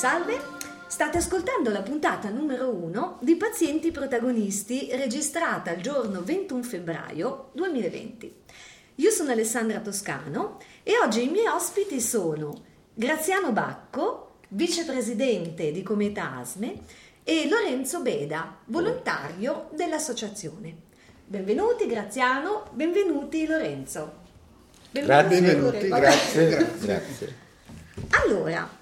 Salve, state ascoltando la puntata numero 1 di Pazienti Protagonisti registrata il giorno 21 febbraio 2020. Io sono Alessandra Toscano e oggi i miei ospiti sono Graziano Bacco, vicepresidente di Cometa Asme, e Lorenzo Beda, volontario dell'associazione. Benvenuti Graziano, benvenuti Lorenzo. Benvenuti, benvenuti grazie, grazie. Allora,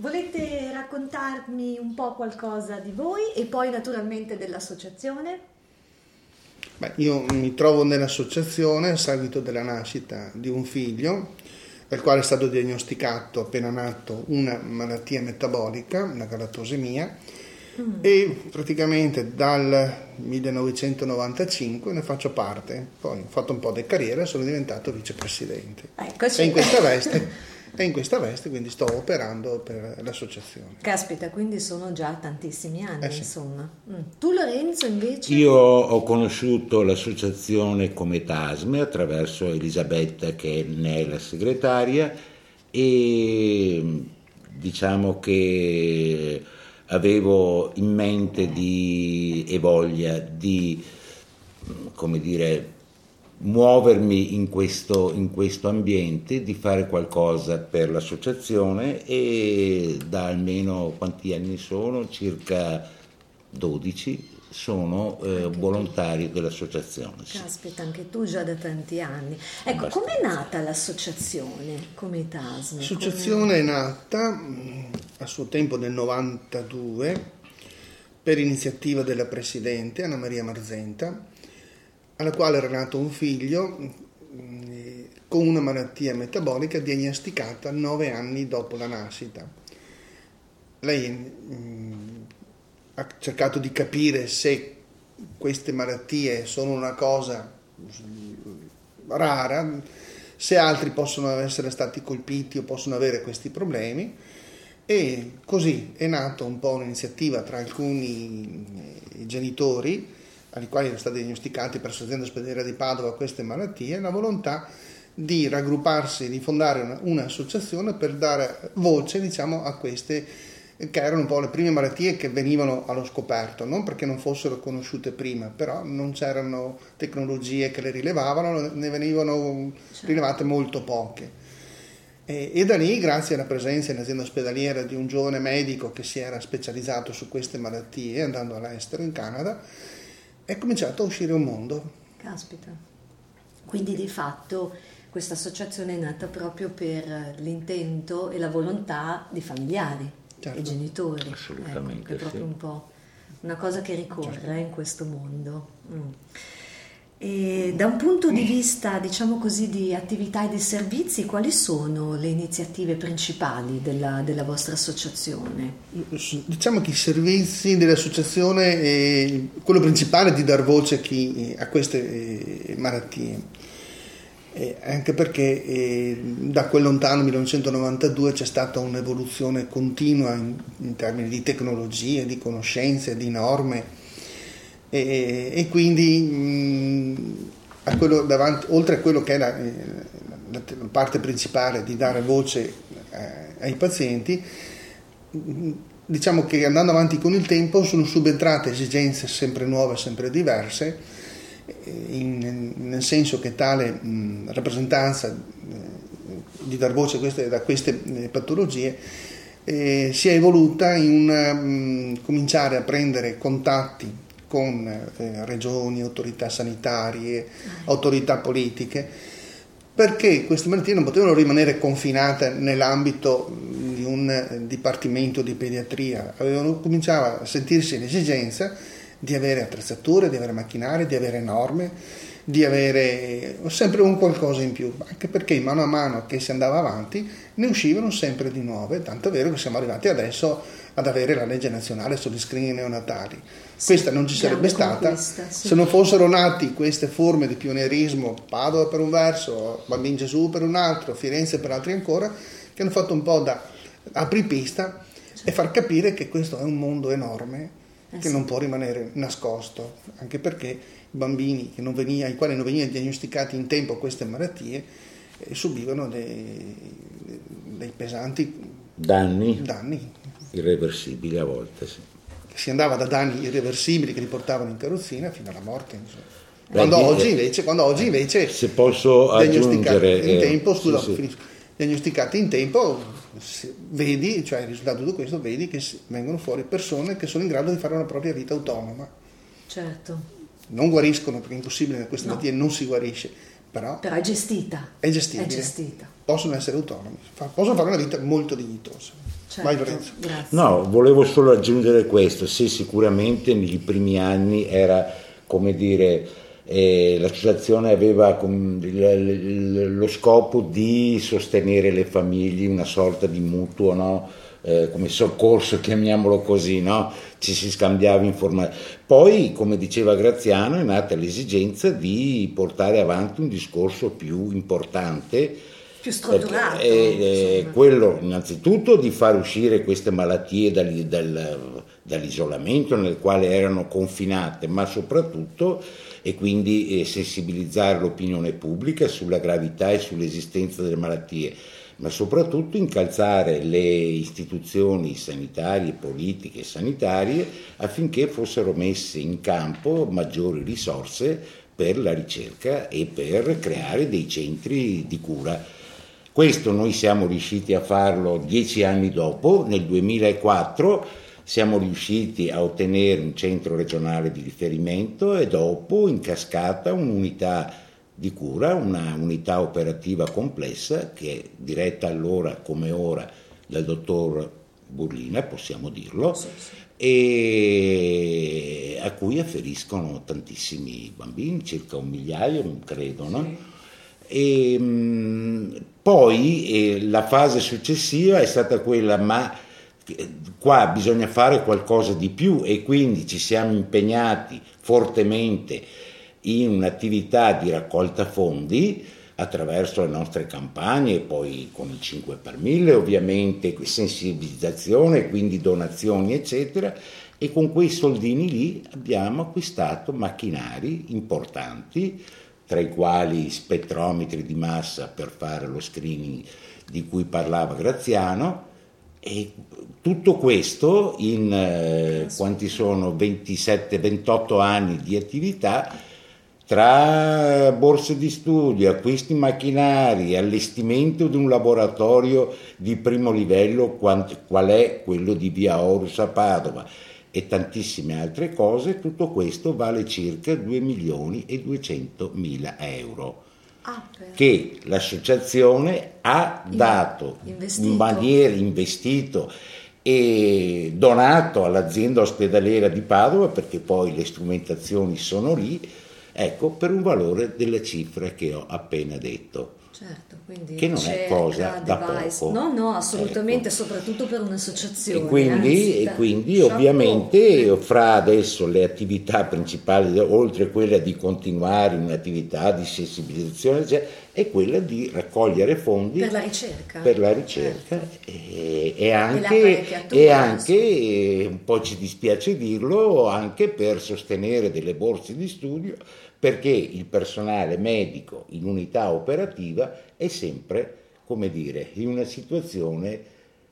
volete raccontarmi un po' qualcosa di voi e poi naturalmente dell'associazione? Beh, io mi trovo nell'associazione a seguito della nascita di un figlio per quale è stato diagnosticato appena nato una malattia metabolica, una galatosemia, mm. e praticamente dal 1995 ne faccio parte. Poi ho fatto un po' di carriera e sono diventato vicepresidente. Eccoci. E in questa veste e in questa veste quindi sto operando per l'associazione. Caspita, quindi sono già tantissimi anni, eh sì. insomma. Mm. Tu Lorenzo invece? Io ho conosciuto l'associazione come Tasme attraverso Elisabetta che ne è la segretaria e diciamo che avevo in mente di, e voglia di, come dire, muovermi in questo, in questo, ambiente, di fare qualcosa per l'associazione e da almeno quanti anni sono? Circa 12 sono eh, volontario dell'associazione. Sì. Caspita, anche tu già da tanti anni. Ecco, com'è nata l'associazione Comitasme? L'associazione è nata mm, a suo tempo nel 92 per iniziativa della Presidente Anna Maria Marzenta alla quale era nato un figlio mm, con una malattia metabolica diagnosticata nove anni dopo la nascita. Lei mh, mm, ha cercato di capire se queste malattie sono una cosa rara, se altri possono essere stati colpiti o possono avere questi problemi e così è nata un po' un'iniziativa tra alcuni eh, genitori ai quali erano stati diagnosticati per l'azienda ospedaliera di Padova queste malattie, la volontà di raggrupparsi, di fondare una, un'associazione per dare voce diciamo, a queste che erano un po' le prime malattie che venivano allo scoperto, non perché non fossero conosciute prima, però non c'erano tecnologie che le rilevavano, ne venivano certo. rilevate molto poche. E, e, da lì, grazie alla presenza in azienda ospedaliera di un giovane medico che si era specializzato su queste malattie, andando all'estero, in Canada, è cominciato a uscire un mondo. Caspita. Quindi di fatto questa associazione è nata proprio per l'intento e la volontà di familiari certo. e genitori. Assolutamente. Ecco, è proprio sì. un po' una cosa che ricorre certo. in questo mondo. Mm. E da un punto di vista, diciamo così, di attività e di servizi, quali sono le iniziative principali della, della vostra associazione? Diciamo che i servizi dell'associazione, eh, quello principale è di dar voce a, chi, a queste eh, malattie, eh, anche perché eh, da quel lontano 1992 c'è stata un'evoluzione continua in, in termini di tecnologie, di conoscenze, di norme e, e quindi mh, a davanti, oltre a quello che è la, eh, la, la, parte principale di dare voce eh, ai pazienti, diciamo che andando avanti con il tempo sono subentrate esigenze sempre nuove, sempre diverse, eh, in, nel senso che tale mh, rappresentanza eh, di dar voce a queste, da queste patologie eh, si è evoluta in una, mh, cominciare a prendere contatti con eh, regioni, autorità sanitarie, autorità politiche, perché queste malattie non potevano rimanere confinate nell'ambito di un eh, dipartimento di pediatria, avevano cominciato a sentirsi l'esigenza di avere attrezzature, di avere macchinari, di avere norme, di avere sempre un qualcosa in più, anche perché mano a mano che si andava avanti ne uscivano sempre di nuove, tanto è vero che siamo arrivati adesso ad avere la legge nazionale sugli screening neonatali. Questa non ci sarebbe stata sì. se non fossero nati queste forme di pionierismo, Padova per un verso, Bambin Gesù per un altro, Firenze per altri ancora, che hanno fatto un po' da apripista sì. e far capire che questo è un mondo enorme eh che sì. non può rimanere nascosto, anche perché bambini veniva, ai quali non venivano diagnosticati in tempo queste malattie eh, subivano dei, dei pesanti danni. danni Irreversibili a volte, sì. Si andava da danni irreversibili che li portavano in carrozzina fino alla morte. Quando, Beh, oggi, invece, quando oggi invece se posso aggiungere in eh, tempo, scusa, sì, sì. diagnosticati in tempo, vedi, cioè il risultato di questo, vedi che vengono fuori persone che sono in grado di fare una propria vita autonoma. Certo. Non guariscono perché è impossibile, questa no. malattia non si guarisce, però, però è gestita. È gestibile. È gestita. Possono essere autonomi, possono fare una vita molto dignitosa. Certo, Vai Lorenzo. No, volevo solo aggiungere questo, sì sicuramente negli primi anni era come dire eh, l'associazione aveva lo scopo di sostenere le famiglie, una sorta di mutuo, no? Eh, come soccorso, chiamiamolo così, no? ci si scambiava informazioni. Poi, come diceva Graziano, è nata l'esigenza di portare avanti un discorso più importante più strutturato. Perché, eh, quello innanzitutto di far uscire queste malattie dal, dal, dall'isolamento nel quale erano confinate, ma soprattutto e quindi eh, sensibilizzare l'opinione pubblica sulla gravità e sull'esistenza delle malattie, ma soprattutto incalzare le istituzioni sanitarie, politiche e sanitarie affinché fossero messe in campo maggiori risorse per la ricerca e per creare dei centri di cura. Questo noi siamo riusciti a farlo dieci anni dopo, nel 2004 siamo riusciti a ottenere un centro regionale di riferimento e dopo in cascata un'unità di cura, una unità operativa complessa che è diretta allora come ora dal dottor Burlina, possiamo dirlo, sì, sì. e a cui afferiscono tantissimi bambini, circa un migliaio, credo, no? Sì. E, mh, poi eh, la fase successiva è stata quella, ma eh, qua bisogna fare qualcosa di più e quindi ci siamo impegnati fortemente in un'attività di raccolta fondi attraverso le nostre campagne, poi con il 5 per 1000 ovviamente, sensibilizzazione, quindi donazioni eccetera, e con quei soldini lì abbiamo acquistato macchinari importanti tra i quali spettrometri di massa per fare lo screening di cui parlava Graziano, e tutto questo in eh, quanti sono? 27-28 anni di attività tra borse di studio, acquisti macchinari, allestimento di un laboratorio di primo livello qual è quello di Via Orus a Padova e tantissime altre cose, tutto questo vale circa 2 milioni e 200 mila euro ah, che l'associazione ha dato investito. in maniera investito e donato all'azienda ospedaliera di Padova perché poi le strumentazioni sono lì, ecco, per un valore della cifra che ho appena detto. Certo, quindi che non è cosa da poco. No, no, assolutamente, ecco. soprattutto per un'associazione. E quindi, e quindi ovviamente fra adesso le attività principali, oltre quella di continuare un'attività di sensibilizzazione, cioè, è quella di raccogliere fondi per la ricerca, per la ricerca certo. e, e, anche, e anche, un po' ci dispiace dirlo, anche per sostenere delle borse di studio perché il personale medico in unità operativa è sempre, come dire, in una situazione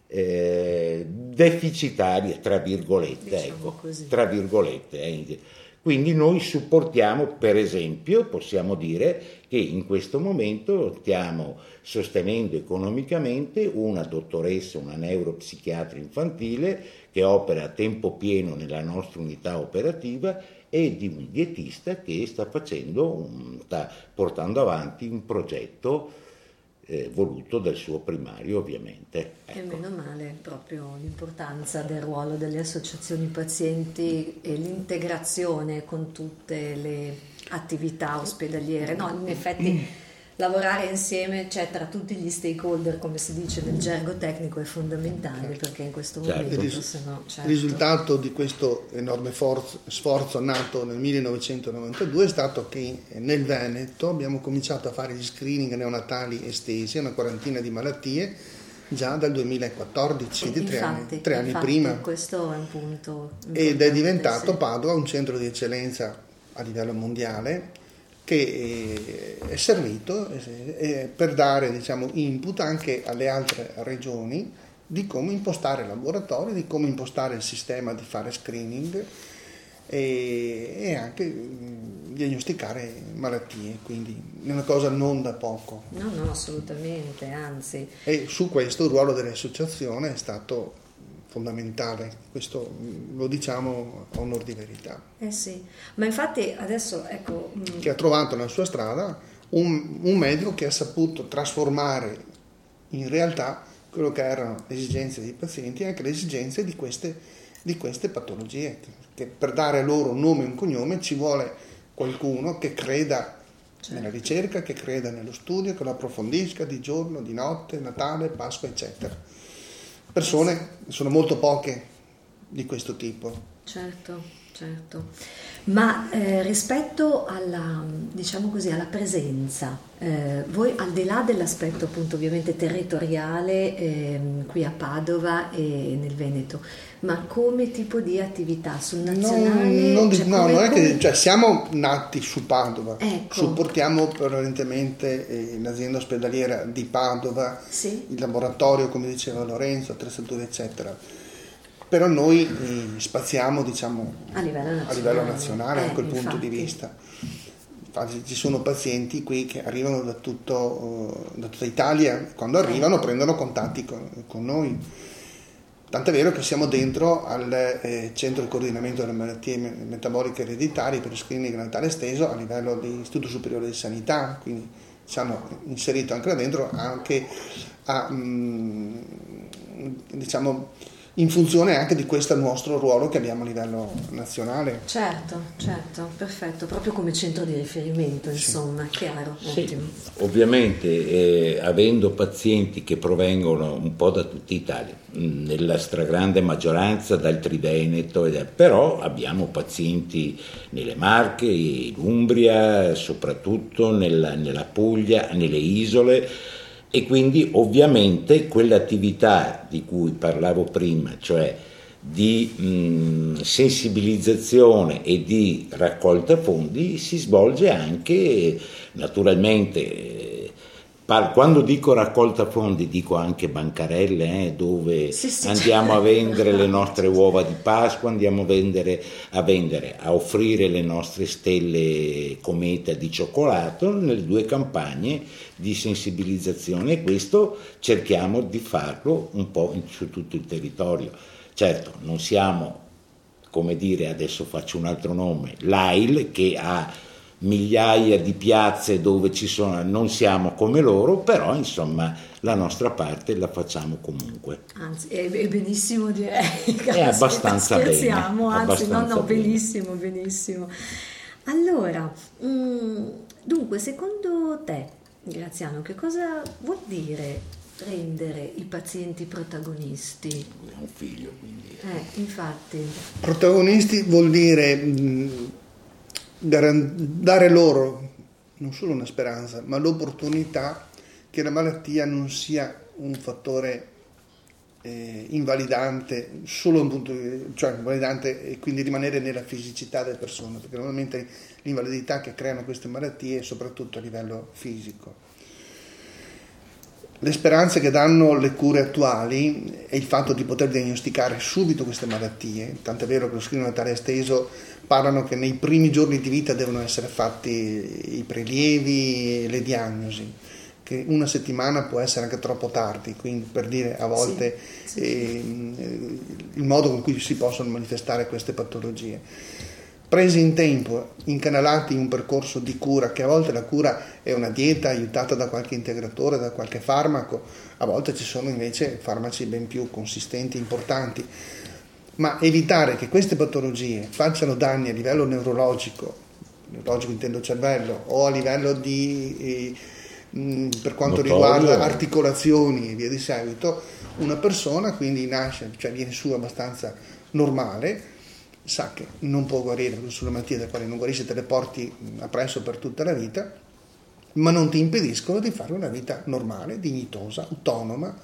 eh, deficitaria, tra virgolette, diciamo ecco, tra virgolette. Eh. Quindi noi supportiamo, per esempio, possiamo dire che in questo momento stiamo sostenendo economicamente una dottoressa, una neuropsichiatra infantile che opera a tempo pieno nella nostra unità operativa e di un dietista che sta, un, sta portando avanti un progetto eh, voluto dal suo primario ovviamente. Ecco. E meno male proprio l'importanza del ruolo delle associazioni pazienti e l'integrazione con tutte le attività ospedaliere. No, in effetti lavorare insieme, cioè tra tutti gli stakeholder, come si dice nel gergo tecnico, è fondamentale perché in questo certo. momento il, ris- no, certo. il risultato di questo enorme forzo, sforzo nato nel 1992 è stato che nel Veneto abbiamo cominciato a fare gli screening neonatali estesi, una quarantina di malattie già dal 2014, quindi tre, anni, tre anni prima. Questo è un punto. Ed è diventato sì. Padova un centro di eccellenza a livello mondiale che è servito per dare diciamo, input anche alle altre regioni di come impostare il laboratorio, di come impostare il sistema di fare screening e, anche mh, diagnosticare malattie, quindi è una cosa non da poco. No, no, assolutamente, anzi. E su questo il ruolo dell'associazione è stato fondamentale, questo lo diciamo a onor di verità. Eh sì, ma infatti adesso ecco... Mh... Che ha trovato nella sua strada un, un medico che ha saputo trasformare in realtà quello che erano le esigenze dei pazienti e anche le esigenze di queste, di queste patologie, che per dare loro un nome e un cognome ci vuole qualcuno che creda certo. nella ricerca, che creda nello studio, che lo approfondisca di giorno, di notte, Natale, Pasqua, eccetera. Persone, sono molto poche di questo tipo. Certo, certo. Ma eh, rispetto alla, diciamo così, alla presenza, eh, voi al di là dell'aspetto appunto ovviamente territoriale eh, qui a Padova e nel Veneto, ma come tipo di attività sul nazionale? Non, non, cioè, no, non è che cioè, siamo nati su Padova, ecco. supportiamo prevalentemente eh, l'azienda ospedaliera di Padova, sì. il laboratorio come diceva Lorenzo, attrezzature eccetera però noi eh, spaziamo diciamo, a livello nazionale, a livello nazionale eh, da quel infatti. punto di vista. Infatti ci sono pazienti qui che arrivano da, tutto, da tutta Italia, quando arrivano prendono contatti con, con noi. Tant'è vero che siamo dentro al eh, centro di coordinamento delle malattie metaboliche ereditarie per screening natale esteso a livello dell'Istituto Superiore di Sanità, quindi ci hanno inserito anche là dentro anche a, mh, diciamo, in funzione anche di questo nostro ruolo che abbiamo a livello nazionale. Certo, certo, perfetto, proprio come centro di riferimento, insomma, sì. chiaro, sì. ottimo. Ovviamente eh, avendo pazienti che provengono un po' da tutta Italia, nella stragrande maggioranza dal Triveneto, però abbiamo pazienti nelle Marche, in Umbria, soprattutto nella, nella Puglia, nelle isole e quindi ovviamente quell'attività di cui parlavo prima, cioè di mh, sensibilizzazione e di raccolta fondi, si svolge anche naturalmente quando dico raccolta fondi dico anche bancarelle eh, dove sì, sì, andiamo a vendere le nostre uova di Pasqua, andiamo a vendere, a vendere, a offrire le nostre stelle cometa di cioccolato nelle due campagne di sensibilizzazione e questo cerchiamo di farlo un po' su tutto il territorio. Certo, non siamo, come dire, adesso faccio un altro nome, l'AIL che ha migliaia di piazze dove ci sono, non siamo come loro, però insomma la nostra parte la facciamo comunque. Anzi, è, è benissimo direi. È abbastanza Scherziamo, bene. anzi, abbastanza no, no, bene. benissimo, benissimo. Allora, mh, dunque, secondo te, Graziano, che cosa vuol dire rendere i pazienti protagonisti? È un figlio, quindi. Eh, infatti. Protagonisti vuol dire mh, dare loro non solo una speranza, ma l'opportunità che la malattia non sia un fattore eh, invalidante, solo un punto, cioè invalidante e quindi rimanere nella fisicità delle persone, perché normalmente l'invalidità che creano queste malattie è soprattutto a livello fisico. Le speranze che danno le cure attuali è il fatto di poter diagnosticare subito queste malattie, tant'è vero che lo screening natale esteso parlano che nei primi giorni di vita devono essere fatti i prelievi le diagnosi, che una settimana può essere anche troppo tardi, quindi per dire a volte sì, sì. Eh, il modo con cui si possono manifestare queste patologie presi in tempo, incanalati in un percorso di cura, che a volte la cura è una dieta aiutata da qualche integratore, da qualche farmaco, a volte ci sono invece farmaci ben più consistenti, importanti, ma evitare che queste patologie facciano danni a livello neurologico, neurologico intendo cervello, o a livello di... Eh, per quanto Notorio. riguarda articolazioni e via di seguito, una persona quindi nasce, cioè viene su abbastanza normale, sa che non può guarire, sono malattie dalle quali non guarisce, te le porti appresso per tutta la vita, ma non ti impediscono di fare una vita normale, dignitosa, autonoma.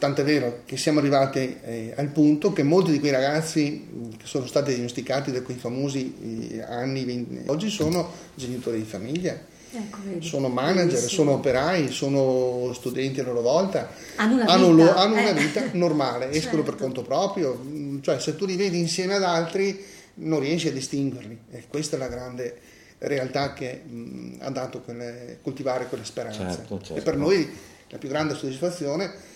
Tant'è vero che siamo arrivati eh, al punto che molti di quei ragazzi che sono stati diagnosticati da quei famosi eh, anni 20, oggi sono genitori di famiglia ecco, sono manager, Bellissimo. sono operai, sono studenti a loro volta, hanno una hanno vita, lo, hanno eh. una vita normale, escono certo. per conto proprio, cioè se tu li vedi insieme ad altri non riesci a distinguerli e questa è la grande realtà che mh, ha dato quelle, coltivare quelle speranze. Certo, certo. E per noi la più grande soddisfazione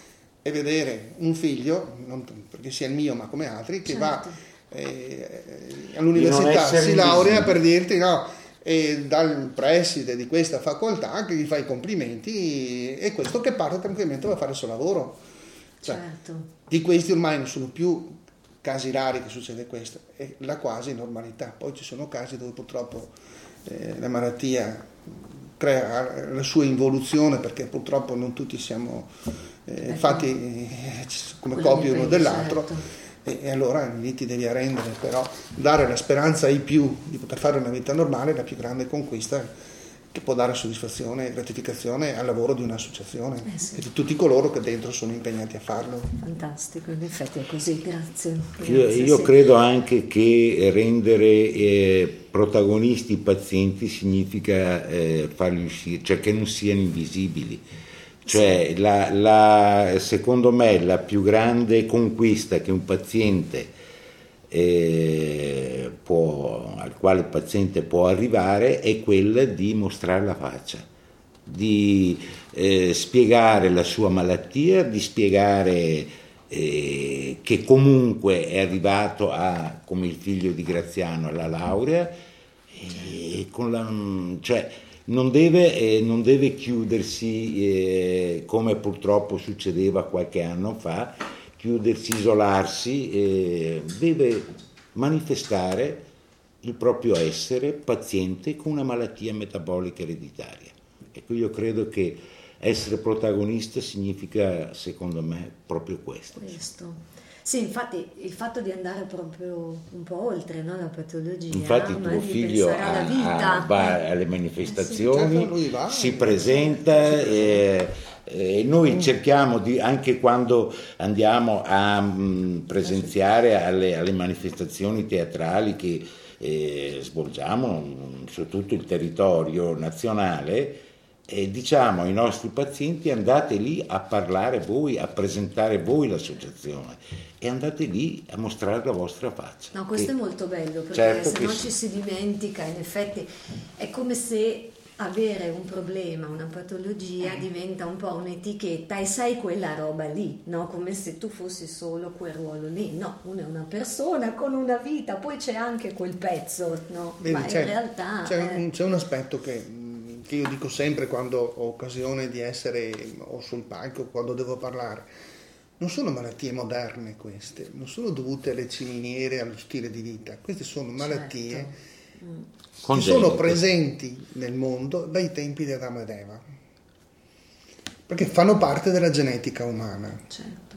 è vedere un figlio, non perché sia il mio ma come altri, che certo. va eh, all'università, si laurea per dirti no, e dal preside di questa facoltà che gli fa i complimenti e questo che parte tranquillamente va a fare il suo lavoro. Cioè, certo. Di questi ormai non sono più casi rari che succede questo, è la quasi normalità. Poi ci sono casi dove purtroppo eh, la malattia crea la sua involuzione perché purtroppo non tutti siamo eh, ecco. fatti eh, come copie uno dell'altro. Certo. E, e, allora lì ti devi arrendere, però dare la speranza ai più di poter fare una vita normale è la più grande conquista che può dare soddisfazione e gratificazione al lavoro di un'associazione eh sì. e di tutti coloro che dentro sono impegnati a farlo. Fantastico, in effetti è così, grazie. grazie io, io sì. credo anche che rendere eh, protagonisti i pazienti significa eh, farli uscire, cioè che non siano invisibili. Cioè, sì. la, la, secondo me la più grande conquista che un paziente può, al quale il paziente può arrivare è quella di mostrare la faccia, di eh, spiegare la sua malattia, di spiegare eh, che comunque è arrivato a, come il figlio di Graziano, alla laurea, la, cioè, non deve, eh, non deve chiudersi eh, come purtroppo succedeva qualche anno fa chiudersi, isolarsi, eh, deve manifestare il proprio essere paziente con una malattia metabolica ereditaria. Ecco, io credo che essere protagonista significa, secondo me, proprio questo. questo. Sì, infatti il fatto di andare proprio un po' oltre no, la patologia. Infatti tuo figlio ha, ha, va alle manifestazioni, eh sì, certo, si presenta. Eh, eh, noi cerchiamo di, anche quando andiamo a mh, mm, presenziare alle, alle, manifestazioni teatrali che eh, svolgiamo mm, su tutto il territorio nazionale, eh, diciamo ai nostri pazienti andate lì a parlare voi, a presentare voi l'associazione e andate lì a mostrare la vostra faccia. No, questo che, è molto bello perché certo se non ci si dimentica, in effetti è come se avere un problema, una patologia diventa un po' un'etichetta e sai quella roba lì, no? Come se tu fossi solo quel ruolo lì. No, uno è una persona con una vita, poi c'è anche quel pezzo, no? Vedi, Ma in realtà... C'è, è... un, c'è un aspetto che, che, io dico sempre quando ho occasione di essere o sul palco, quando devo parlare. Non sono malattie moderne queste, non sono dovute alle ciminiere, allo stile di vita, queste sono malattie... Certo che sono presenti nel mondo dai tempi di Adamo ed Eva, perché fanno parte della genetica umana. Certo.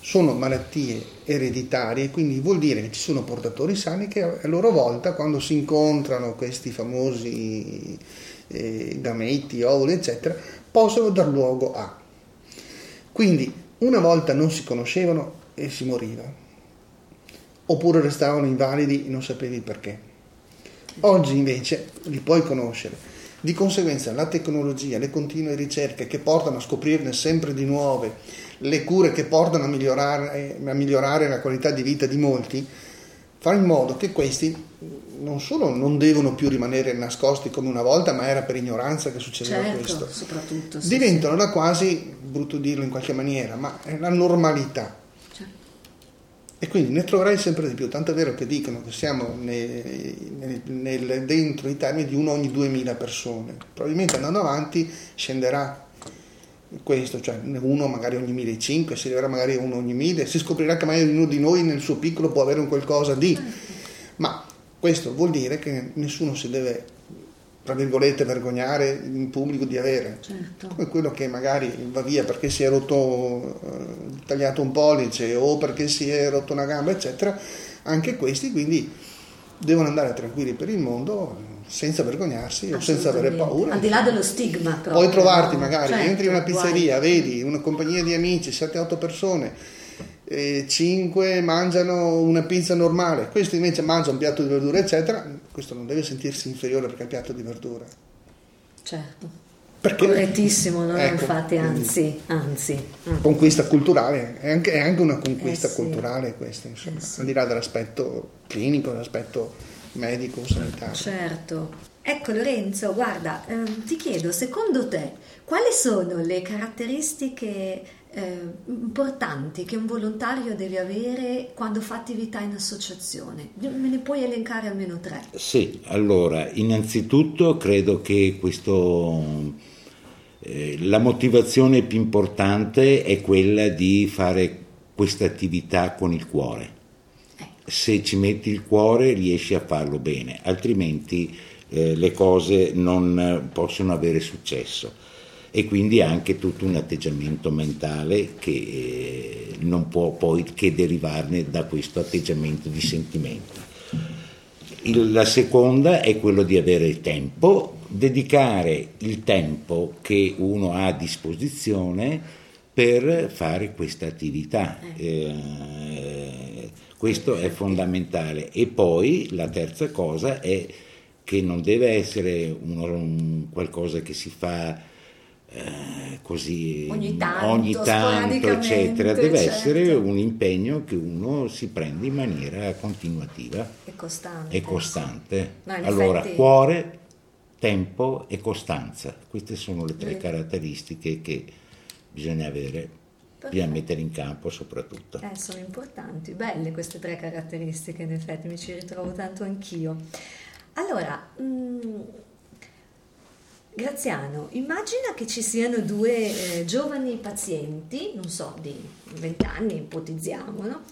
Sono malattie ereditarie, quindi vuol dire che ci sono portatori sani che a loro volta, quando si incontrano questi famosi eh, gameti, ovuli, eccetera, possono dar luogo a. Quindi una volta non si conoscevano e si moriva, oppure restavano invalidi e non sapevi perché Oggi invece li puoi conoscere. Di conseguenza la tecnologia, le continue ricerche che portano a scoprirne sempre di nuove, le cure che portano a migliorare, a migliorare la qualità di vita di molti, fa in modo che questi non solo non devono più rimanere nascosti come una volta, ma era per ignoranza che succedeva certo, questo. Soprattutto, sì, Diventano sì. da quasi, brutto dirlo in qualche maniera, ma è la normalità. E quindi ne troverai sempre di più, tanto è vero che dicono che siamo nel, nel, dentro i termini di uno ogni 2000 persone. Probabilmente andando avanti scenderà questo, cioè uno magari ogni 1500, si arriverà magari uno ogni 1000, si scoprirà che magari ognuno di noi nel suo piccolo può avere un qualcosa di... Ma questo vuol dire che nessuno si deve tra virgolette, vergognare in pubblico di avere. Certo. Come quello che magari va via perché si è rotto, eh, tagliato un pollice o perché si è rotto una gamba, eccetera. Anche questi quindi devono andare tranquilli per il mondo senza vergognarsi o senza avere paura. Al di là dello stigma. Proprio, Puoi trovarti magari, certo, entri in una pizzeria, guai. vedi una compagnia di amici, 7-8 persone, eh, 5 mangiano una pizza normale, questo invece mangia un piatto di verdura, eccetera, questo non deve sentirsi inferiore perché è il piatto di verdura. Certo. Perché, Correttissimo, no? ecco, infatti, anzi, anzi. Mm. Conquista culturale, è anche, è anche una conquista Eh sì. culturale questa, insomma, Eh sì. al di là dell'aspetto clinico, dell'aspetto medico, sanitario. Certo. Ecco Lorenzo, guarda, ehm, ti chiedo, secondo te, quali sono le caratteristiche eh, importanti che un volontario deve avere quando fa attività in associazione? Me ne puoi elencare almeno tre? Sì, allora, innanzitutto credo che questo, eh, la motivazione più importante è quella di fare questa attività con il cuore. Se ci metti il cuore riesci a farlo bene, altrimenti eh, le cose non possono avere successo. E quindi anche tutto un atteggiamento mentale che eh, non può poi che derivarne da questo atteggiamento di sentimento. La seconda è quello di avere il tempo, dedicare il tempo che uno ha a disposizione per fare questa attività. Eh, questo è fondamentale. E poi la terza cosa è che non deve essere uno- un qualcosa che si fa eh, così Ogni tanto, ogni tanto, eccetera, deve certo. essere un impegno che uno si prende in maniera continuativa È costante. e costante. No, allora, effetti- cuore, tempo e costanza. Queste sono le tre caratteristiche che bisogna avere, bisogna mettere in campo soprattutto. Eh, sono importanti, belle queste tre caratteristiche, in effetti mi ci ritrovo tanto anch'io. Allora, mm, Graziano, immagina che ci siano due eh, giovani pazienti, non so, di 20 anni, ipotizziamo, no?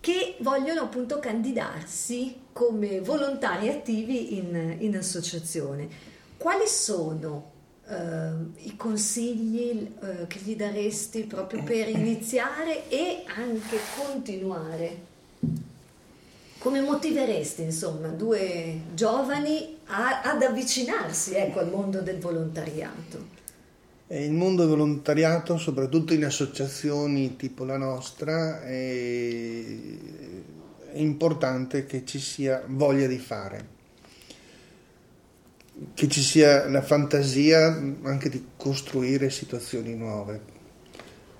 che vogliono appunto candidarsi come volontari attivi in, in associazione. Quali sono eh, i consigli eh, che gli daresti proprio per iniziare e anche continuare? Come motiveresti, insomma, due giovani a- ad avvicinarsi ecco, al mondo del volontariato? E il mondo del volontariato, soprattutto in associazioni tipo la nostra, è, è importante che ci sia voglia di fare, che ci sia la fantasia anche di costruire situazioni nuove,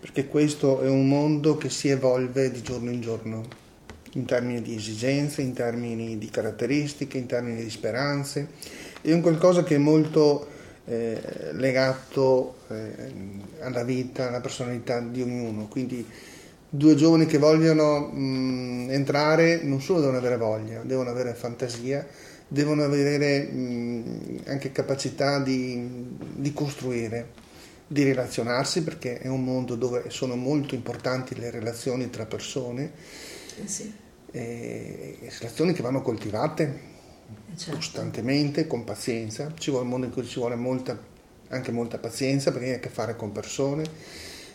perché questo è un mondo che si evolve di giorno in giorno, in termini di esigenze, in termini di caratteristiche, in termini di speranze. È un qualcosa che è molto eh, legato eh, alla vita, alla personalità di ognuno. Quindi due giovani che vogliono mh, entrare non solo devono avere voglia, devono avere fantasia, devono avere mh, anche capacità di, di costruire, di relazionarsi, perché è un mondo dove sono molto importanti le relazioni tra persone, sì, e relazioni che vanno coltivate eh, certo. costantemente, con pazienza. Ci vuole un mondo in cui ci vuole molta, anche molta pazienza perché hai a che fare con persone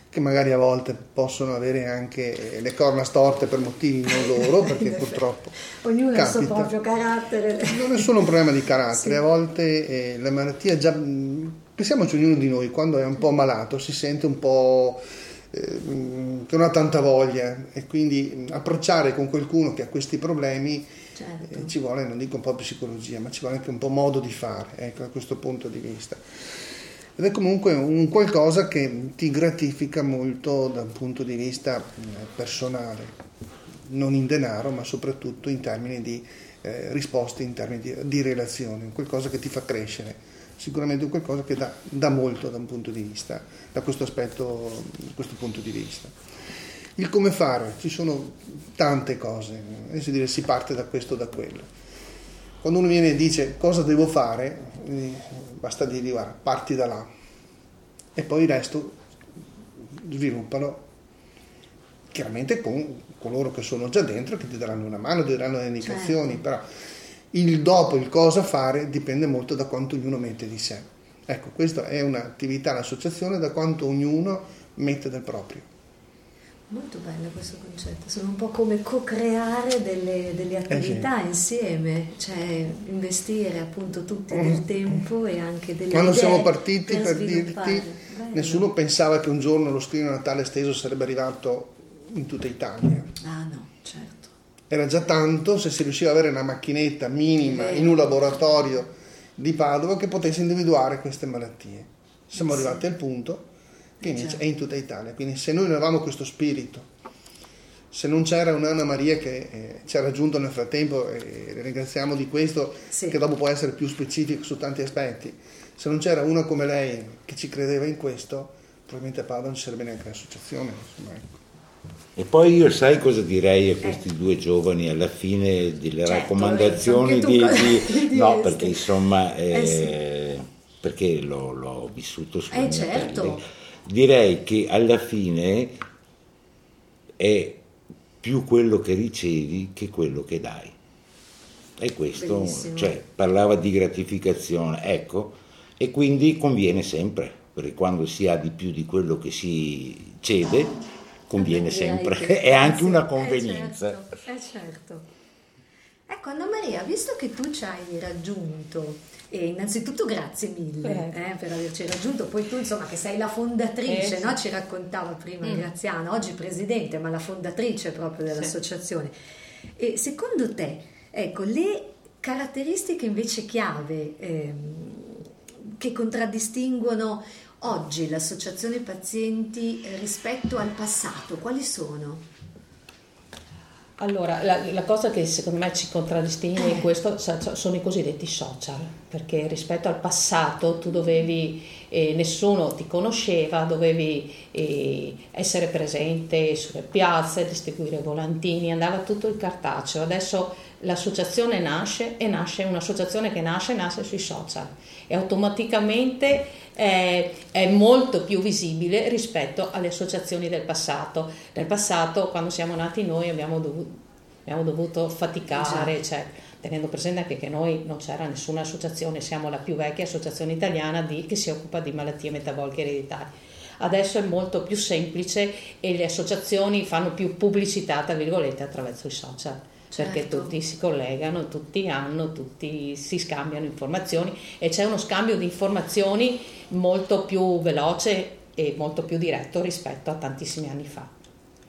che magari a volte possono avere anche le corna storte per motivi non loro, perché purtroppo Ognuno ha il suo proprio carattere. non è solo un problema di carattere, Sì. a volte eh, la malattia già pensiamoci ognuno di noi quando è un po' malato si sente un po' eh, non ha tanta voglia e quindi approcciare con qualcuno che ha questi problemi Certo. eh, ci vuole, non dico un po' psicologia, ma ci vuole anche un po' modo di fare, ecco, da questo punto di vista. Ed è comunque un qualcosa che ti gratifica molto da un punto di vista personale, non in denaro, ma soprattutto in termini di eh, risposte, in termini di, di relazioni, qualcosa che ti fa crescere, sicuramente un qualcosa che dà, dà molto da un punto di vista, da questo aspetto, da questo punto di vista. Il come fare, ci sono tante cose, adesso dire si parte da questo o da quello. Quando uno viene e dice cosa devo fare, eh, basta dirgli guarda, parti da là e poi il resto sviluppalo chiaramente con coloro che sono già dentro che ti daranno una mano, ti daranno le indicazioni, Certo. però il dopo, il cosa fare dipende molto da quanto ognuno mette di sé. Ecco, questa è un'attività, l'associazione, da quanto ognuno mette del proprio. Molto bello questo concetto, sono un po' come co-creare delle, delle attività insieme, cioè investire appunto tutti del tempo e anche delle Quando siamo partiti, per, per, dirti, Bello. nessuno pensava che un giorno lo scrigno Natale esteso sarebbe arrivato in tutta Italia. Ah no, certo. Era già tanto se si riusciva ad avere una macchinetta minima in un laboratorio di Padova che potesse individuare queste malattie. Siamo Sì. arrivati al punto che invece è in tutta Italia. Quindi se noi non avevamo questo spirito, se non c'era un'Anna Maria che eh, ci ha raggiunto nel frattempo, e le ringraziamo di questo, Sì. che dopo può essere più specifico su tanti aspetti, se non c'era una come lei che ci credeva in questo, probabilmente a Padova non ci sarebbe neanche l'associazione. Insomma, ecco. E poi io sai cosa direi a questi due giovani alla fine delle Eh. Certo, raccomandazioni di, di- diresti? no perché insomma Eh, eh, perché l'ho, l'ho vissuto sulla Eh, certo. pelle. direi che alla fine è più quello che ricevi che quello che dai e questo Bellissimo. cioè parlava di gratificazione ecco e quindi conviene sempre perché quando si ha di più di quello che si cede conviene Eh, sempre che- è anche sì, una eh, convenienza certo, eh, certo. Ecco Anna Maria, visto che tu ci hai raggiunto, e innanzitutto grazie mille Prego. eh, per averci raggiunto, poi tu insomma che sei la fondatrice, Eh, sì. no? ci raccontava prima Mm. Graziana, oggi presidente, ma la fondatrice proprio dell'associazione. E secondo te, ecco, le caratteristiche invece chiave ehm, che contraddistinguono oggi l'associazione pazienti eh, rispetto al passato, quali sono? Allora, la, la cosa che secondo me ci contraddistingue in questo sa- sa- sono i cosiddetti social, perché rispetto al passato tu dovevi, eh, nessuno ti conosceva, dovevi eh, essere presente sulle piazze, distribuire volantini, andava tutto il cartaceo. Adesso l'associazione nasce e nasce, un'associazione che nasce nasce sui social e automaticamente eh, è molto più visibile rispetto alle associazioni del passato. Nel passato, quando siamo nati noi, abbiamo dovuto, abbiamo dovuto faticare, cioè, tenendo presente anche che noi non c'era nessuna associazione, siamo la più vecchia associazione italiana di- che si occupa di malattie metaboliche ereditarie. Adesso è molto più semplice e le associazioni fanno più pubblicità, tra virgolette, attraverso i social. Perché Certo. tutti si collegano, tutti hanno, tutti si scambiano informazioni e c'è uno scambio di informazioni molto più veloce e molto più diretto rispetto a tantissimi anni fa.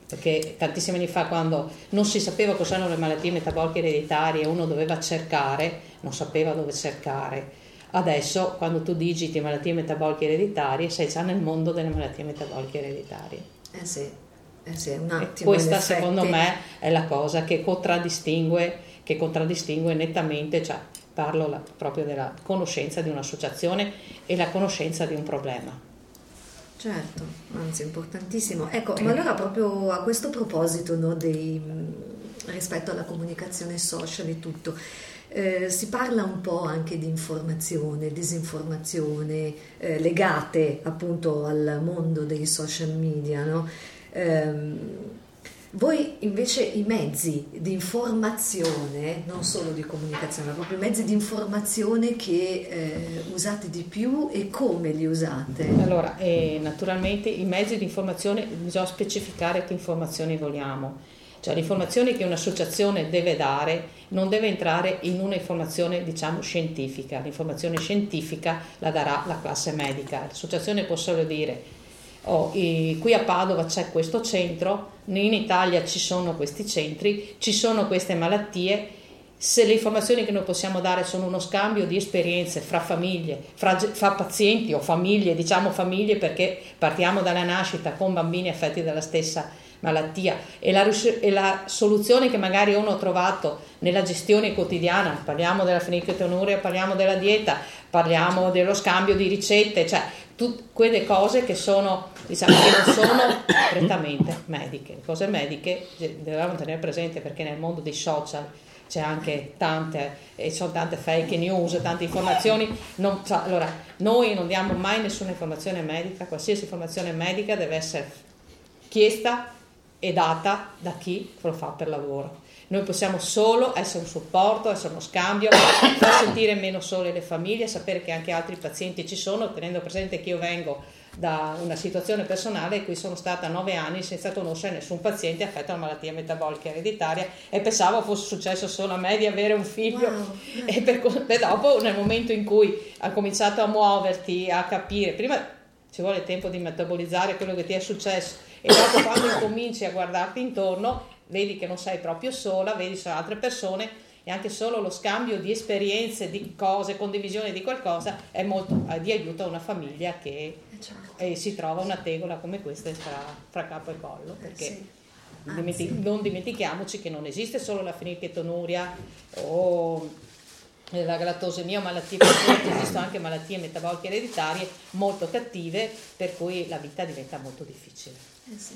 Perché tantissimi anni fa, quando non si sapeva cos'erano le malattie metaboliche ereditarie, uno doveva cercare, non sapeva dove cercare. Adesso, quando tu digiti malattie metaboliche ereditarie, sei già nel mondo delle malattie metaboliche ereditarie. Eh sì, eh sì, un E attimo. questa, in effetti. secondo me, è la cosa che contraddistingue, che contraddistingue nettamente, cioè parlo la- proprio della conoscenza di un'associazione e la conoscenza di un problema. Certo, anzi importantissimo. Ecco, ma allora proprio a questo proposito no, dei, rispetto alla comunicazione social e tutto, eh, si parla un po' anche di informazione, disinformazione, eh, legate appunto al mondo dei social media, no? Ehm, voi invece i mezzi di informazione, non solo di comunicazione, ma proprio i mezzi di informazione che eh, usate di più e come li usate? Allora, eh, naturalmente i mezzi di informazione, bisogna specificare che informazioni vogliamo. Cioè l'informazione che un'associazione deve dare non deve entrare in una informazione diciamo scientifica, l'informazione scientifica la darà la classe medica. L'associazione può solo dire oh, qui a Padova c'è questo centro, in Italia ci sono questi centri, ci sono queste malattie, se le informazioni che noi possiamo dare sono uno scambio di esperienze fra famiglie, fra, fra pazienti o famiglie, diciamo famiglie perché partiamo dalla nascita con bambini affetti dalla stessa malattia e la, e la soluzione che magari uno ha trovato nella gestione quotidiana, parliamo della fenilketonuria, parliamo della dieta, parliamo dello scambio di ricette, cioè tutte quelle cose che sono, diciamo, che non sono prettamente mediche. Le cose mediche dobbiamo tenere presente perché nel mondo dei social c'è anche tante, e sono tante fake news, tante informazioni. Non, cioè, allora, noi non diamo mai nessuna informazione medica, qualsiasi informazione medica deve essere chiesta e data da chi lo fa per lavoro. Noi possiamo solo essere un supporto, essere uno scambio, far sentire meno sole le famiglie, sapere che anche altri pazienti ci sono, tenendo presente che io vengo da una situazione personale in cui sono stata nove anni senza conoscere nessun paziente affetto da malattia metabolica ereditaria e pensavo fosse successo solo a me di avere un figlio Wow. e, per, e dopo nel momento in cui hai cominciato a muoverti, a capire, prima ci vuole tempo di metabolizzare quello che ti è successo e dopo quando incominci a guardarti intorno vedi che non sei proprio sola, vedi ci sono altre persone e anche solo lo scambio di esperienze, di cose, condivisione di qualcosa è molto di aiuto a una famiglia che eh, certo. eh, si trova una tegola come questa fra, fra capo e collo. Eh, perché sì. Dimenti- non dimentichiamoci che non esiste solo la fenilchetonuria o la galatosemia o malattie cosiddette, esistono anche malattie metaboliche ereditarie molto cattive per cui la vita diventa molto difficile. Eh sì,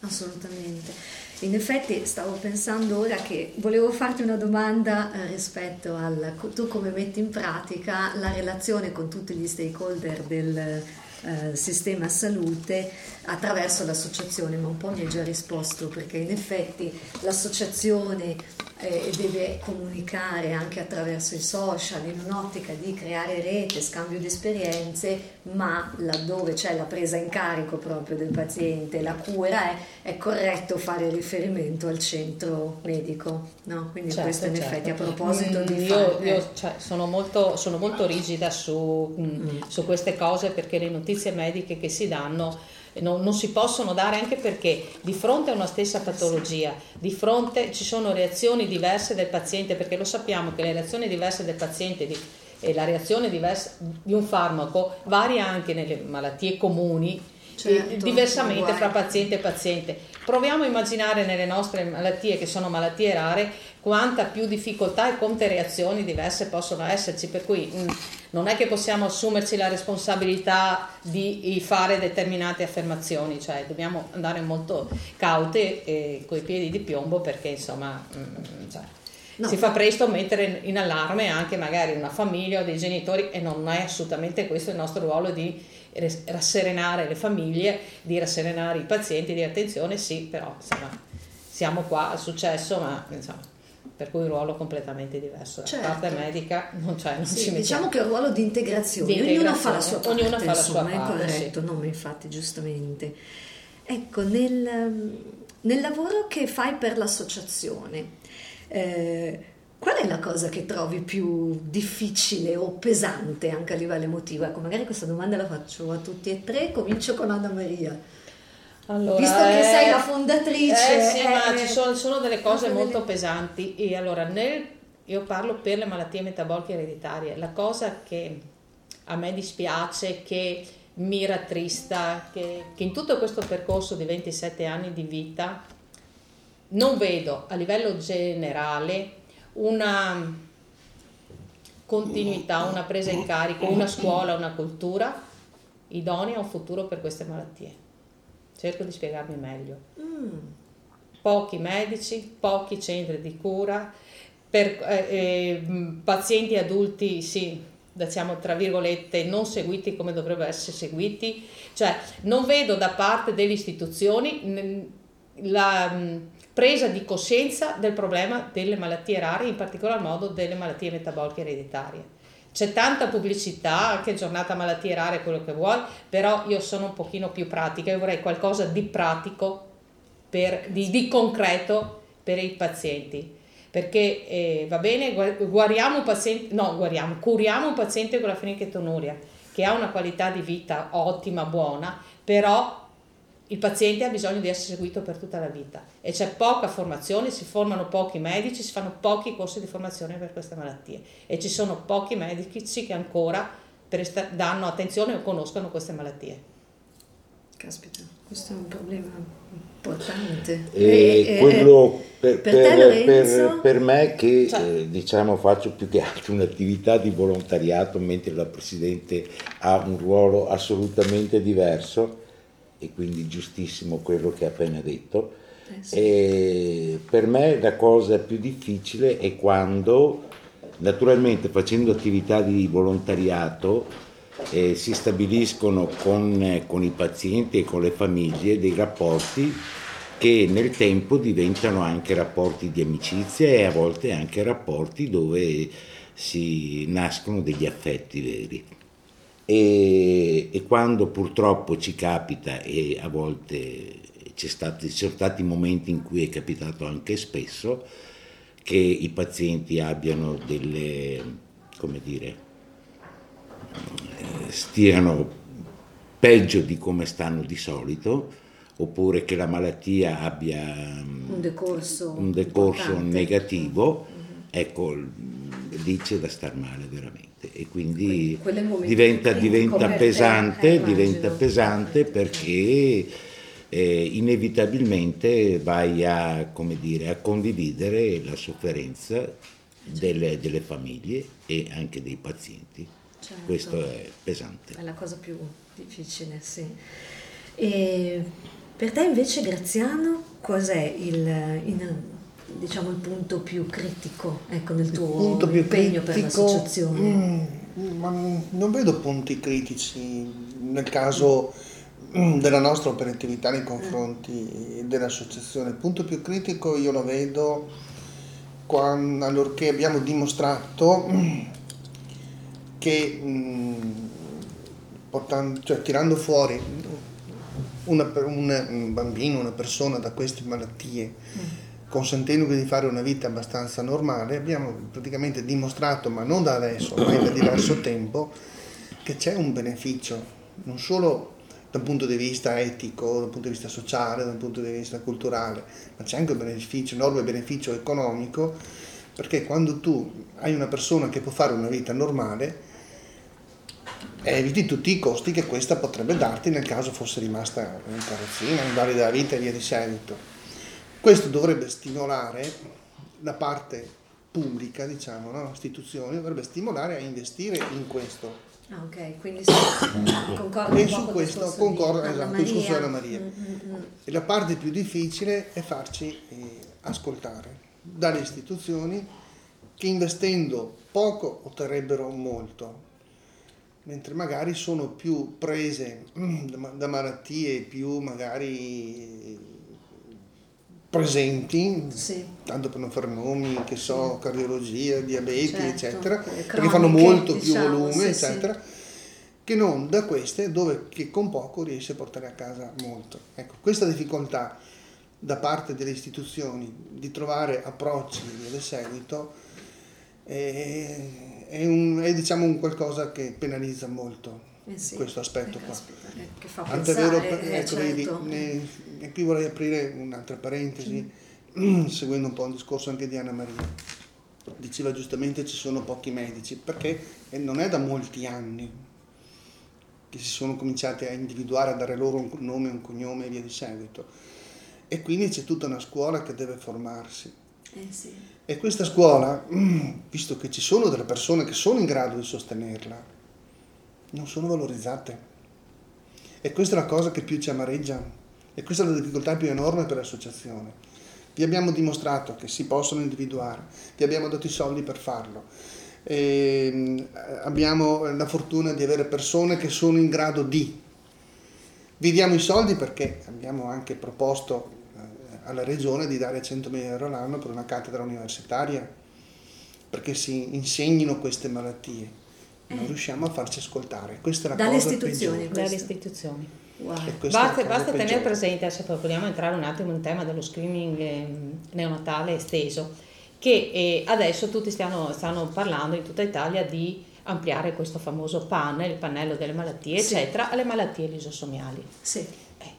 assolutamente. In effetti stavo pensando ora che volevo farti una domanda eh, rispetto al tu come metti in pratica la relazione con tutti gli stakeholder del eh, sistema salute attraverso l'associazione, ma un po' mi hai già risposto perché in effetti l'associazione eh, deve comunicare anche attraverso i social in un'ottica di creare rete, scambio di esperienze, ma laddove c'è la presa in carico proprio del paziente, la cura è, è corretto fare riferimento al centro medico, no? Quindi certo, questo in certo. effetti a proposito mm, di... Io, fare, io cioè, sono, molto, sono, molto, rigida su, mm. mm. su queste cose perché le notizie mediche che si danno non, non, si possono dare anche perché di fronte a una stessa patologia, di fronte ci sono reazioni diverse del paziente, perché lo sappiamo che le reazioni diverse del paziente di, e la reazione diversa di un farmaco varia anche nelle malattie comuni certo, diversamente fra paziente e paziente. Proviamo a immaginare nelle nostre malattie, che sono malattie rare, quanta più difficoltà e quante reazioni diverse possono esserci, per cui mh, mm, non è che possiamo assumerci la responsabilità di fare determinate affermazioni, cioè dobbiamo andare molto caute e coi piedi di piombo perché insomma mh, mm, cioè, no. si fa presto a mettere in allarme anche magari una famiglia o dei genitori e non è assolutamente questo il nostro ruolo di rasserenare le famiglie, di rasserenare i pazienti, di attenzione, sì, però insomma siamo qua, è successo, ma insomma per cui un ruolo completamente diverso. Certo. La parte medica non c'è, non sì, ci Diciamo che è un ruolo di integrazione, di integrazione. ognuno fa la sua parte, ognuno fa la sua parte, è corretto, sì. no, infatti giustamente. Ecco, nel, nel, lavoro che fai per l'associazione, eh, qual è la cosa che trovi più difficile o pesante anche a livello emotivo? Ecco, magari questa domanda la faccio a tutti e tre, comincio con Anna Maria. Allora, Visto che eh, sei la fondatrice. Eh, sì, eh, ma ci sono, sono delle cose molto delle... pesanti. E allora, nel, io parlo per le malattie metaboliche ereditarie. La cosa che a me dispiace, che mi rattrista, che, che in tutto questo percorso di 27 anni di vita non vedo a livello generale una continuità, una presa in carico, una scuola, una cultura idonea a un futuro per queste malattie. Cerco di spiegarmi meglio. Mm. Pochi medici, pochi centri di cura, per eh, eh, pazienti adulti sì, diciamo tra virgolette, non seguiti come dovrebbero essere seguiti, cioè non vedo da parte delle istituzioni la mm, presa di coscienza del problema delle malattie rare, in particolar modo delle malattie metaboliche ereditarie c'è tanta pubblicità, anche giornata malattie rare, quello che vuoi, però io sono un pochino più pratica, io vorrei qualcosa di pratico, per, di, di concreto per i pazienti. Perché eh, va bene, guariamo un paziente, no, guariamo, curiamo un paziente con la fenilchetonuria che ha una qualità di vita ottima, buona, però il paziente ha bisogno di essere seguito per tutta la vita e c'è poca formazione, si formano pochi medici, si fanno pochi corsi di formazione per queste malattie e ci sono pochi medici che ancora presta- danno attenzione o conoscono queste malattie. Caspita, questo è un problema importante. E, e quello per, per, per, per, per me che cioè, eh, diciamo faccio più che altro un'attività di volontariato mentre la Presidente ha un ruolo assolutamente diverso e quindi giustissimo quello che ha appena detto. Eh sì. per me la cosa più difficile è quando, naturalmente facendo attività di volontariato, eh, si stabiliscono con, con i pazienti e con le famiglie dei rapporti che nel tempo diventano anche rapporti di amicizia e a volte anche rapporti dove si nascono degli affetti veri e, e quando purtroppo ci capita e a volte ci sono stati momenti in cui è capitato anche spesso che i pazienti abbiano delle, come dire, eh, stiano peggio di come stanno di solito, oppure che la malattia abbia un decorso, un decorso negativo ecco, lì c'è da star male veramente e quindi diventa, diventa pesante, te, diventa pesante perché eh, inevitabilmente vai a, dire, a, condividere la sofferenza delle, delle, famiglie e anche dei pazienti. Certo. Questo è pesante. È la cosa più difficile, sì. E per te invece, Graziano, cos'è il, in, diciamo, il punto più critico ecco, nel tuo impegno critico, per l'associazione? Mm, ma non vedo punti critici nel caso mm, della nostra operatività nei confronti dell'associazione. Il punto più critico io lo vedo quando, allorché abbiamo dimostrato che mm, portando, cioè, tirando fuori una, una, un bambino, una persona da queste malattie, consentendogli di fare una vita abbastanza normale, abbiamo praticamente dimostrato, ma non da adesso, ma da diverso tempo, che c'è un beneficio, non solo dal punto di vista etico, dal punto di vista sociale, dal punto di vista culturale, ma c'è anche un beneficio, enorme beneficio economico, perché quando tu hai una persona che può fare una vita normale, eviti tutti i costi che questa potrebbe darti nel caso fosse rimasta in carrozzina, invalida della vita e via di seguito. Questo dovrebbe stimolare la parte pubblica, diciamo, no? istituzioni, dovrebbe stimolare a investire in questo. Ah, ok, quindi sì, concordo E su questo concordo, esatto, il discorso della Maria. Mm-hmm. E la parte più difficile è farci eh, ascoltare dalle istituzioni che investendo poco otterrebbero molto mentre magari sono più prese mm, da malattie più magari presenti, sì. tanto per non fare nomi, che so, cardiologia, diabete, certo, eccetera, croniche, perché fanno molto diciamo, più volume, sì, eccetera, che non da queste dove che con poco riesce a portare a casa molto. Ecco, questa difficoltà da parte delle istituzioni di trovare approcci del seguito è, è, un, è diciamo un qualcosa che penalizza molto eh sì, questo aspetto qua. Eh, che fa Tant'è vero, eh, ecco, certo. ne, e qui vorrei aprire un'altra parentesi, mm. seguendo un po' il discorso anche di Anna Maria. Diceva giustamente ci sono pochi medici, perché non è da molti anni che si sono cominciati a individuare, a dare loro un nome, un cognome e via di seguito. E quindi c'è tutta una scuola che deve formarsi. Eh sì. E questa scuola, visto che ci sono delle persone che sono in grado di sostenerla, non sono valorizzate. E questa è la cosa che più ci amareggia e questa è la difficoltà più enorme per l'associazione. Vi abbiamo dimostrato che si possono individuare, vi abbiamo dato i soldi per farlo. E mm, abbiamo la fortuna di avere persone che sono in grado di. Vi diamo i soldi perché abbiamo anche proposto alla regione di dare 100.000 euro all'anno per una cattedra universitaria perché si insegnino queste malattie. Non eh. riusciamo a farci ascoltare. Questa è la Dalle cosa istituzioni. Dalle istituzioni. Wow. Basta, basta tenere presente, se vogliamo entrare un attimo in tema dello screening eh, neonatale esteso, che eh, adesso tutti stiano, stanno parlando in tutta Italia di ampliare questo famoso PAN, il pannello delle malattie, sì. eccetera, alle malattie lisosomiali. Sì.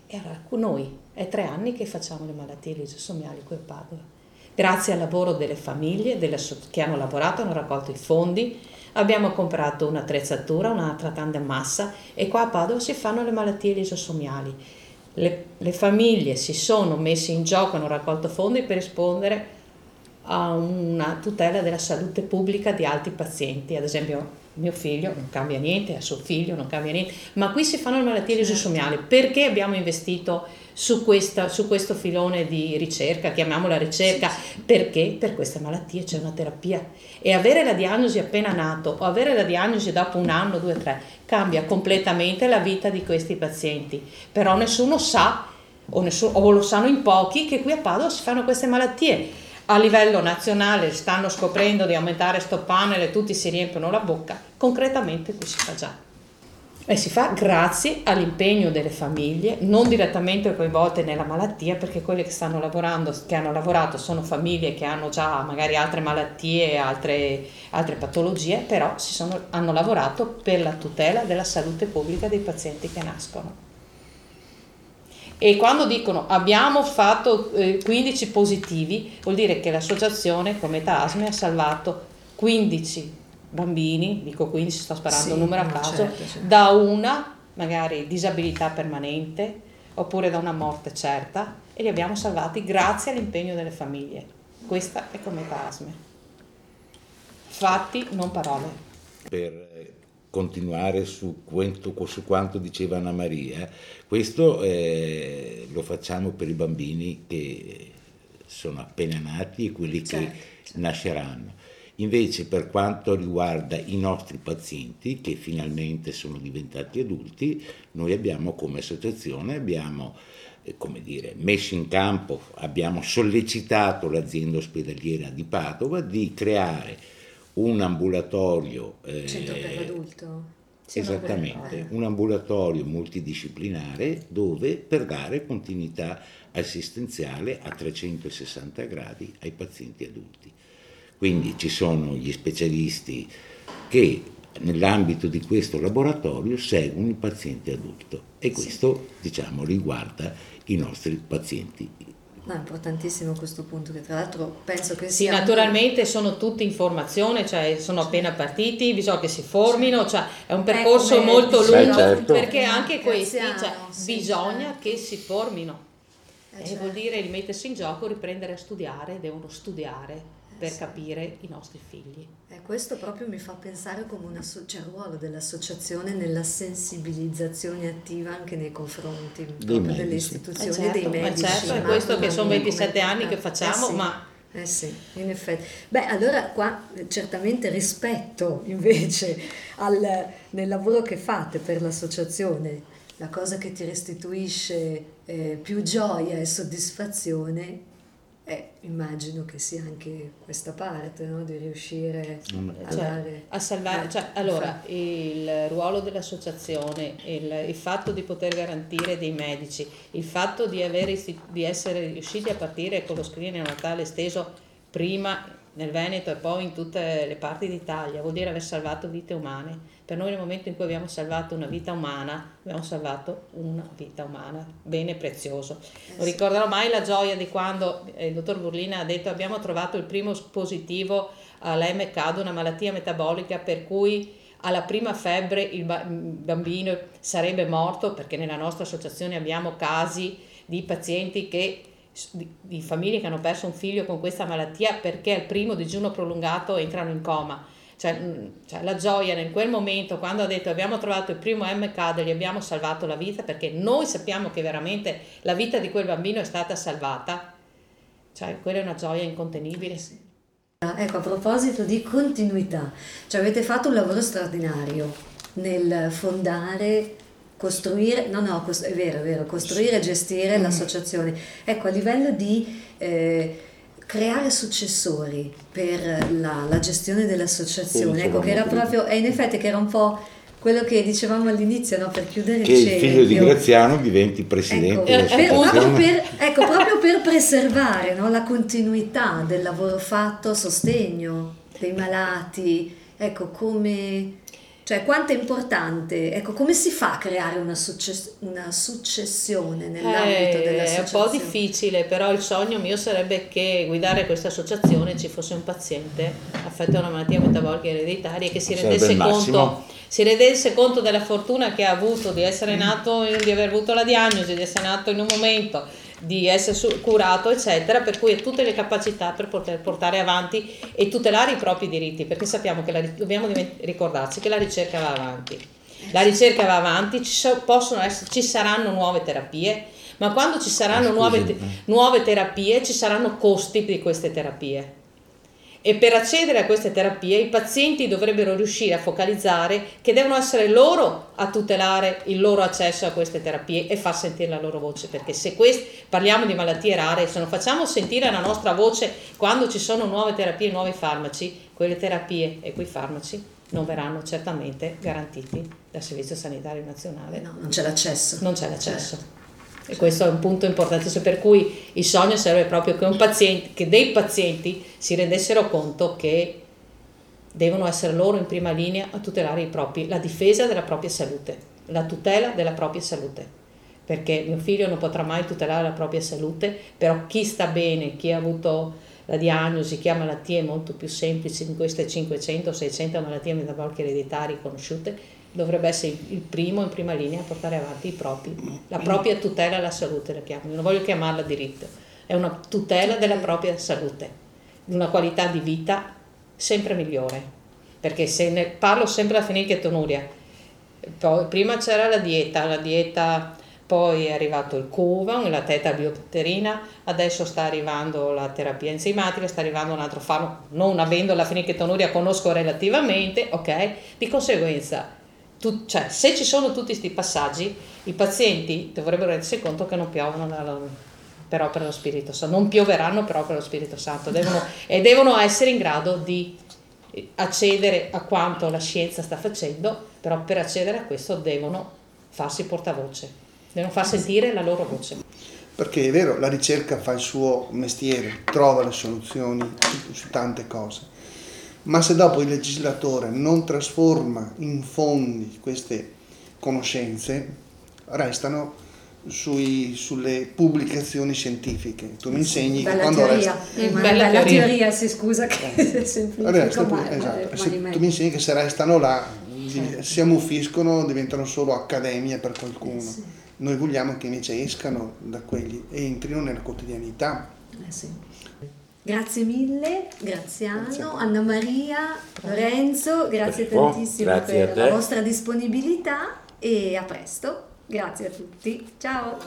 Eh, allora, noi è tre anni che facciamo le malattie lisosomiali qui a Padova. Grazie al lavoro delle famiglie delle, che hanno lavorato, hanno raccolto i fondi, abbiamo comprato un'attrezzatura, una tratanda in massa e qua a Padova si fanno le malattie lisosomiali. Le, le famiglie si sono messe in gioco, hanno raccolto fondi per rispondere a una tutela della salute pubblica di altri pazienti, ad esempio mio figlio non cambia niente, a suo figlio non cambia niente, ma qui si fanno le malattie certo. lisosomiali. Perché abbiamo investito su, questa, su, questo filone di ricerca, chiamiamola ricerca? Perché per queste malattie c'è una terapia e avere la diagnosi appena nato o avere la diagnosi dopo un anno, due, tre, cambia completamente la vita di questi pazienti. Però nessuno sa, o, nessuno, o lo sanno in pochi, che qui a Padova si fanno queste malattie a livello nazionale stanno scoprendo di aumentare sto panel e tutti si riempiono la bocca, concretamente qui si fa già. E si fa grazie all'impegno delle famiglie, non direttamente coinvolte nella malattia, perché quelle che stanno lavorando, che hanno lavorato sono famiglie che hanno già magari altre malattie, altre, altre patologie, però sono, hanno lavorato per la tutela della salute pubblica dei pazienti che nascono. E quando dicono abbiamo fatto eh, 15 positivi, vuol dire che l'associazione come Tasme ha salvato 15 bambini, dico 15, sto sparando Sì, un numero a caso, certo, certo. da una magari disabilità permanente oppure da una morte certa e li abbiamo salvati grazie all'impegno delle famiglie. Questa è come Tasme. Fatti, non parole. per eh, continuare su quanto, su quanto diceva Anna Maria, questo eh, lo facciamo per i bambini che sono appena nati e quelli che Certo, certo. nasceranno. Invece per quanto riguarda i nostri pazienti che finalmente sono diventati adulti, noi abbiamo come associazione abbiamo eh, come dire, messo in campo, abbiamo sollecitato l'azienda ospedaliera di Padova di creare un ambulatorio eh, Centro per l'adulto. Sì, Esattamente, ambulatorio. un ambulatorio multidisciplinare dove per dare continuità assistenziale a 360 gradi ai pazienti adulti. Quindi ci sono gli specialisti che nell'ambito di questo laboratorio seguono il paziente adulto e questo diciamo riguarda i nostri pazienti No, è importantissimo questo punto, che tra l'altro penso che Sì, sia... naturalmente sono tutte informazioni, cioè sono appena partiti, bisogna che si formino, cioè è un percorso come molto lungo certo. perché anche questi cioè, sì, bisogna certo. che si formino. Eh, E certo. vuol dire rimettersi in gioco, riprendere a studiare, devono studiare per sì. capire i nostri figli. E questo proprio mi fa pensare come una so- c'è il ruolo dell'associazione nella sensibilizzazione attiva anche nei confronti delle istituzioni Eh certo, dei ma medici. certo, è questo che sono mia, 27 come- anni che eh, facciamo, eh sì. ma Eh sì, in effetti. Beh, allora qua eh, certamente rispetto invece al, nel lavoro che fate per l'associazione, la cosa che ti restituisce eh, più gioia e soddisfazione, eh, immagino che sia anche questa parte, no? di riuscire Mm. a Cioè, dare... a salvare, eh, cioè, allora il ruolo dell'associazione, il, il fatto di poter garantire dei medici, il fatto di, avere isti- di essere riusciti a partire con lo screening natale esteso prima nel Veneto e poi in tutte le parti d'Italia, vuol dire aver salvato vite umane. Per noi nel momento in cui abbiamo salvato una vita umana, abbiamo salvato una vita umana, bene prezioso. Non ricorderò mai la gioia di quando eh, il dottor Burlina ha detto abbiamo trovato il primo positivo all'MK, ad una malattia metabolica per cui alla prima febbre il ba- il bambino sarebbe morto perché nella nostra associazione abbiamo casi di pazienti che di, di famiglie che hanno perso un figlio con questa malattia perché al primo digiuno prolungato entrano in coma. Cioè, mh, cioè, la gioia in quel momento quando ha detto abbiamo trovato il primo e gli abbiamo salvato la vita perché noi sappiamo che veramente la vita di quel bambino è stata salvata, cioè quella è una gioia incontenibile. Ecco, a proposito di continuità, cioè avete fatto un lavoro straordinario nel fondare, costruire, no no, è vero, è vero, costruire e gestire l'associazione. Ecco, a livello di eh, creare successori per la, la gestione dell'associazione, ecco, che era proprio, e in effetti che era un po' quello che dicevamo all'inizio, no, per chiudere che il figlio di Graziano diventi presidente Ecco, per- proprio, dell'associazione. per, ecco, proprio per preservare no, la continuità del lavoro fatto a sostegno dei malati, ecco come, cioè quanto è importante, ecco come si fa a creare una, succes- una successione nell'ambito Eh, è un dell'associazione? po' difficile, però il sogno mio sarebbe che guidare questa associazione ci fosse un paziente affetto da una malattia metabolica ereditaria che si rendesse conto, si rendesse conto della fortuna che ha avuto di essere nato, di aver avuto la diagnosi, di essere nato in un momento, di essere curato, eccetera, per cui ha tutte le capacità per poter portare avanti e tutelare i propri diritti, perché sappiamo che la, dobbiamo ricordarci che la ricerca va avanti. La ricerca va avanti, ci, so- possono essere, ci saranno nuove terapie, ma quando ci saranno Ah, nuove, nuove terapie ci saranno costi di queste terapie. E per accedere a queste terapie i pazienti dovrebbero riuscire a focalizzare che devono essere loro a tutelare il loro accesso a queste terapie e far sentire la loro voce, perché se quest- parliamo di malattie rare, se non facciamo sentire la nostra voce quando ci sono nuove terapie, nuovi farmaci, quelle terapie e quei farmaci non verranno certamente garantiti dal Servizio Sanitario Nazionale. No, non c'è l'accesso. Non c'è l'accesso. Certo. E questo è un punto importantissimo, per cui il sogno serve proprio che, paziente, che dei pazienti si rendessero conto che devono essere loro in prima linea a tutelare propri, la difesa della propria salute, la tutela della propria salute. perché mio figlio non potrà mai tutelare la propria salute, però chi sta bene, chi ha avuto la diagnosi, chi ha malattie molto più semplici di queste 500-600 malattie metaboliche ereditarie conosciute, dovrebbe essere il primo in prima linea a portare avanti propri, la propria tutela alla salute, la chiamo. non voglio chiamarla diritto, è una tutela della propria salute, di una qualità di vita sempre migliore, perché se ne parlo sempre a che tonuria, poi, prima c'era la dieta, la dieta poi è arrivato il Covan, la teta biopterina, adesso sta arrivando la terapia enzimatica, sta arrivando un altro farmaco, non avendo la fenichetonuria conosco relativamente, ok? Di conseguenza, tu, cioè, se ci sono tutti questi passaggi, i pazienti dovrebbero rendersi conto che non piovono dalla, per opera dello Spirito Santo, non pioveranno per opera dello Spirito Santo devono, e devono essere in grado di accedere a quanto la scienza sta facendo, però per accedere a questo devono farsi portavoce devono far sentire la loro voce. Perché è vero, la ricerca fa il suo mestiere, trova le soluzioni su, su tante cose, ma se dopo il legislatore non trasforma in fondi queste conoscenze, restano sui, sulle pubblicazioni scientifiche. Tu mi insegni bella che quando teoria. resta... Eh, bella, bella teoria. teoria, si scusa che eh. semplifico, resta, ma, esatto. se, tu mi insegni che se restano là, certo. si ammuffiscono, diventano solo accademie per qualcuno. Eh sì. Noi vogliamo che invece escano da quelli e entrino nella quotidianità. Eh sì. Grazie mille, Graziano, grazie Anna Maria, Lorenzo, grazie Perfetto. tantissimo grazie per la vostra disponibilità e a presto. Grazie a tutti, ciao!